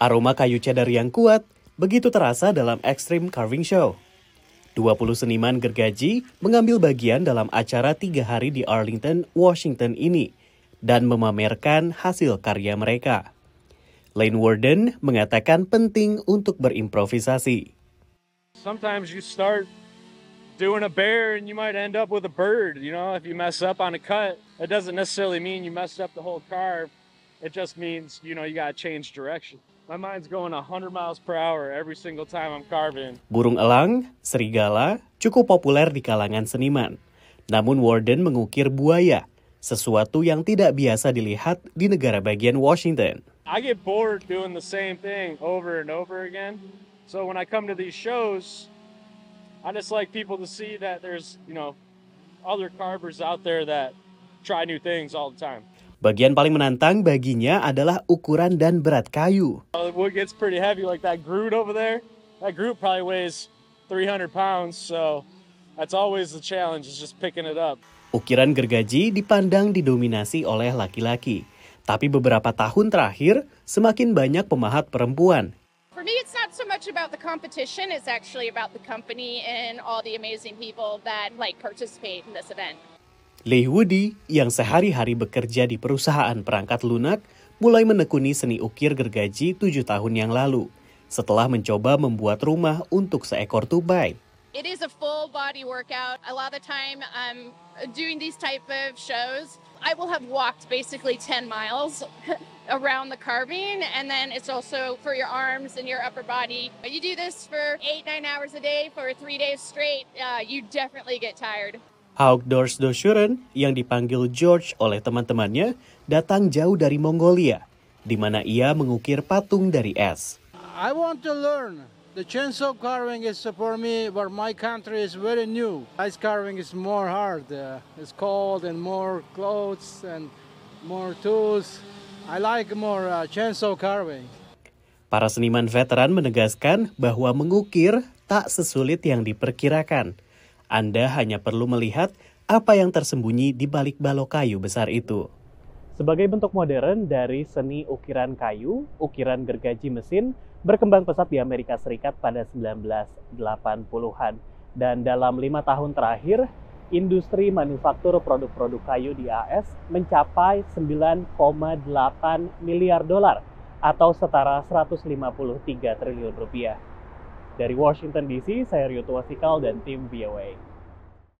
Aroma kayu cedar yang kuat begitu terasa dalam Extreme Carving Show. 20 seniman gergaji mengambil bagian dalam acara tiga hari di Arlington, Washington ini dan memamerkan hasil karya mereka. Lane Warden mengatakan penting untuk berimprovisasi. Sometimes you start doing a bear and you might end up with a bird. You know, if you mess up on a cut, it doesn't necessarily mean you messed up the whole carve. It just means, you know, you got to change direction. My mind's going 100 miles per hour every single time I'm carving. Burung elang, serigala, cukup populer di kalangan seniman. Namun Warden mengukir buaya, sesuatu yang tidak biasa dilihat di negara bagian Washington. I get bored doing the same thing over and over again. So when I come to these shows, I just like people to see that there's, you know, other carvers out there that try new things all the time. Bagian paling menantang baginya adalah ukuran dan berat kayu. The wood gets pretty heavy, like that Groot over there. That Groot probably weighs 300 pounds, so that's always the challenge, is just picking it up. Ukiran gergaji dipandang didominasi oleh laki-laki. Tapi beberapa tahun terakhir, semakin banyak pemahat perempuan. For me, it's not so much about the competition, it's actually about the company and all the amazing people that like participate in this event. Lee Woody yang sehari-hari bekerja di perusahaan perangkat lunak mulai menekuni seni ukir gergaji tujuh tahun yang lalu setelah mencoba membuat rumah untuk seekor tupai. It is a full body workout. A lot of the time, um, doing these type of shows, I will have walked basically 10 miles around the carving, and then it's also for your arms and your upper body. You do this for eight, nine hours a day for three days straight, uh, you definitely get tired. Outdoors Doshuren yang dipanggil George oleh teman-temannya datang jauh dari Mongolia, di mana ia mengukir patung dari es. I want to learn. The chainsaw carving is for me, where my country is very new. Ice carving is more hard. Uh, it's cold and more clothes and more tools. I like more uh, chainsaw carving. Para seniman veteran menegaskan bahwa mengukir tak sesulit yang diperkirakan. Anda hanya perlu melihat apa yang tersembunyi di balik balok kayu besar itu. Sebagai bentuk modern dari seni ukiran kayu, ukiran gergaji mesin berkembang pesat di Amerika Serikat pada 1980-an. Dan dalam lima tahun terakhir, industri manufaktur produk-produk kayu di AS mencapai 9,8 miliar dolar atau setara 153 triliun rupiah. Dari Washington DC, saya Ryuto Wasikal dan tim VOA.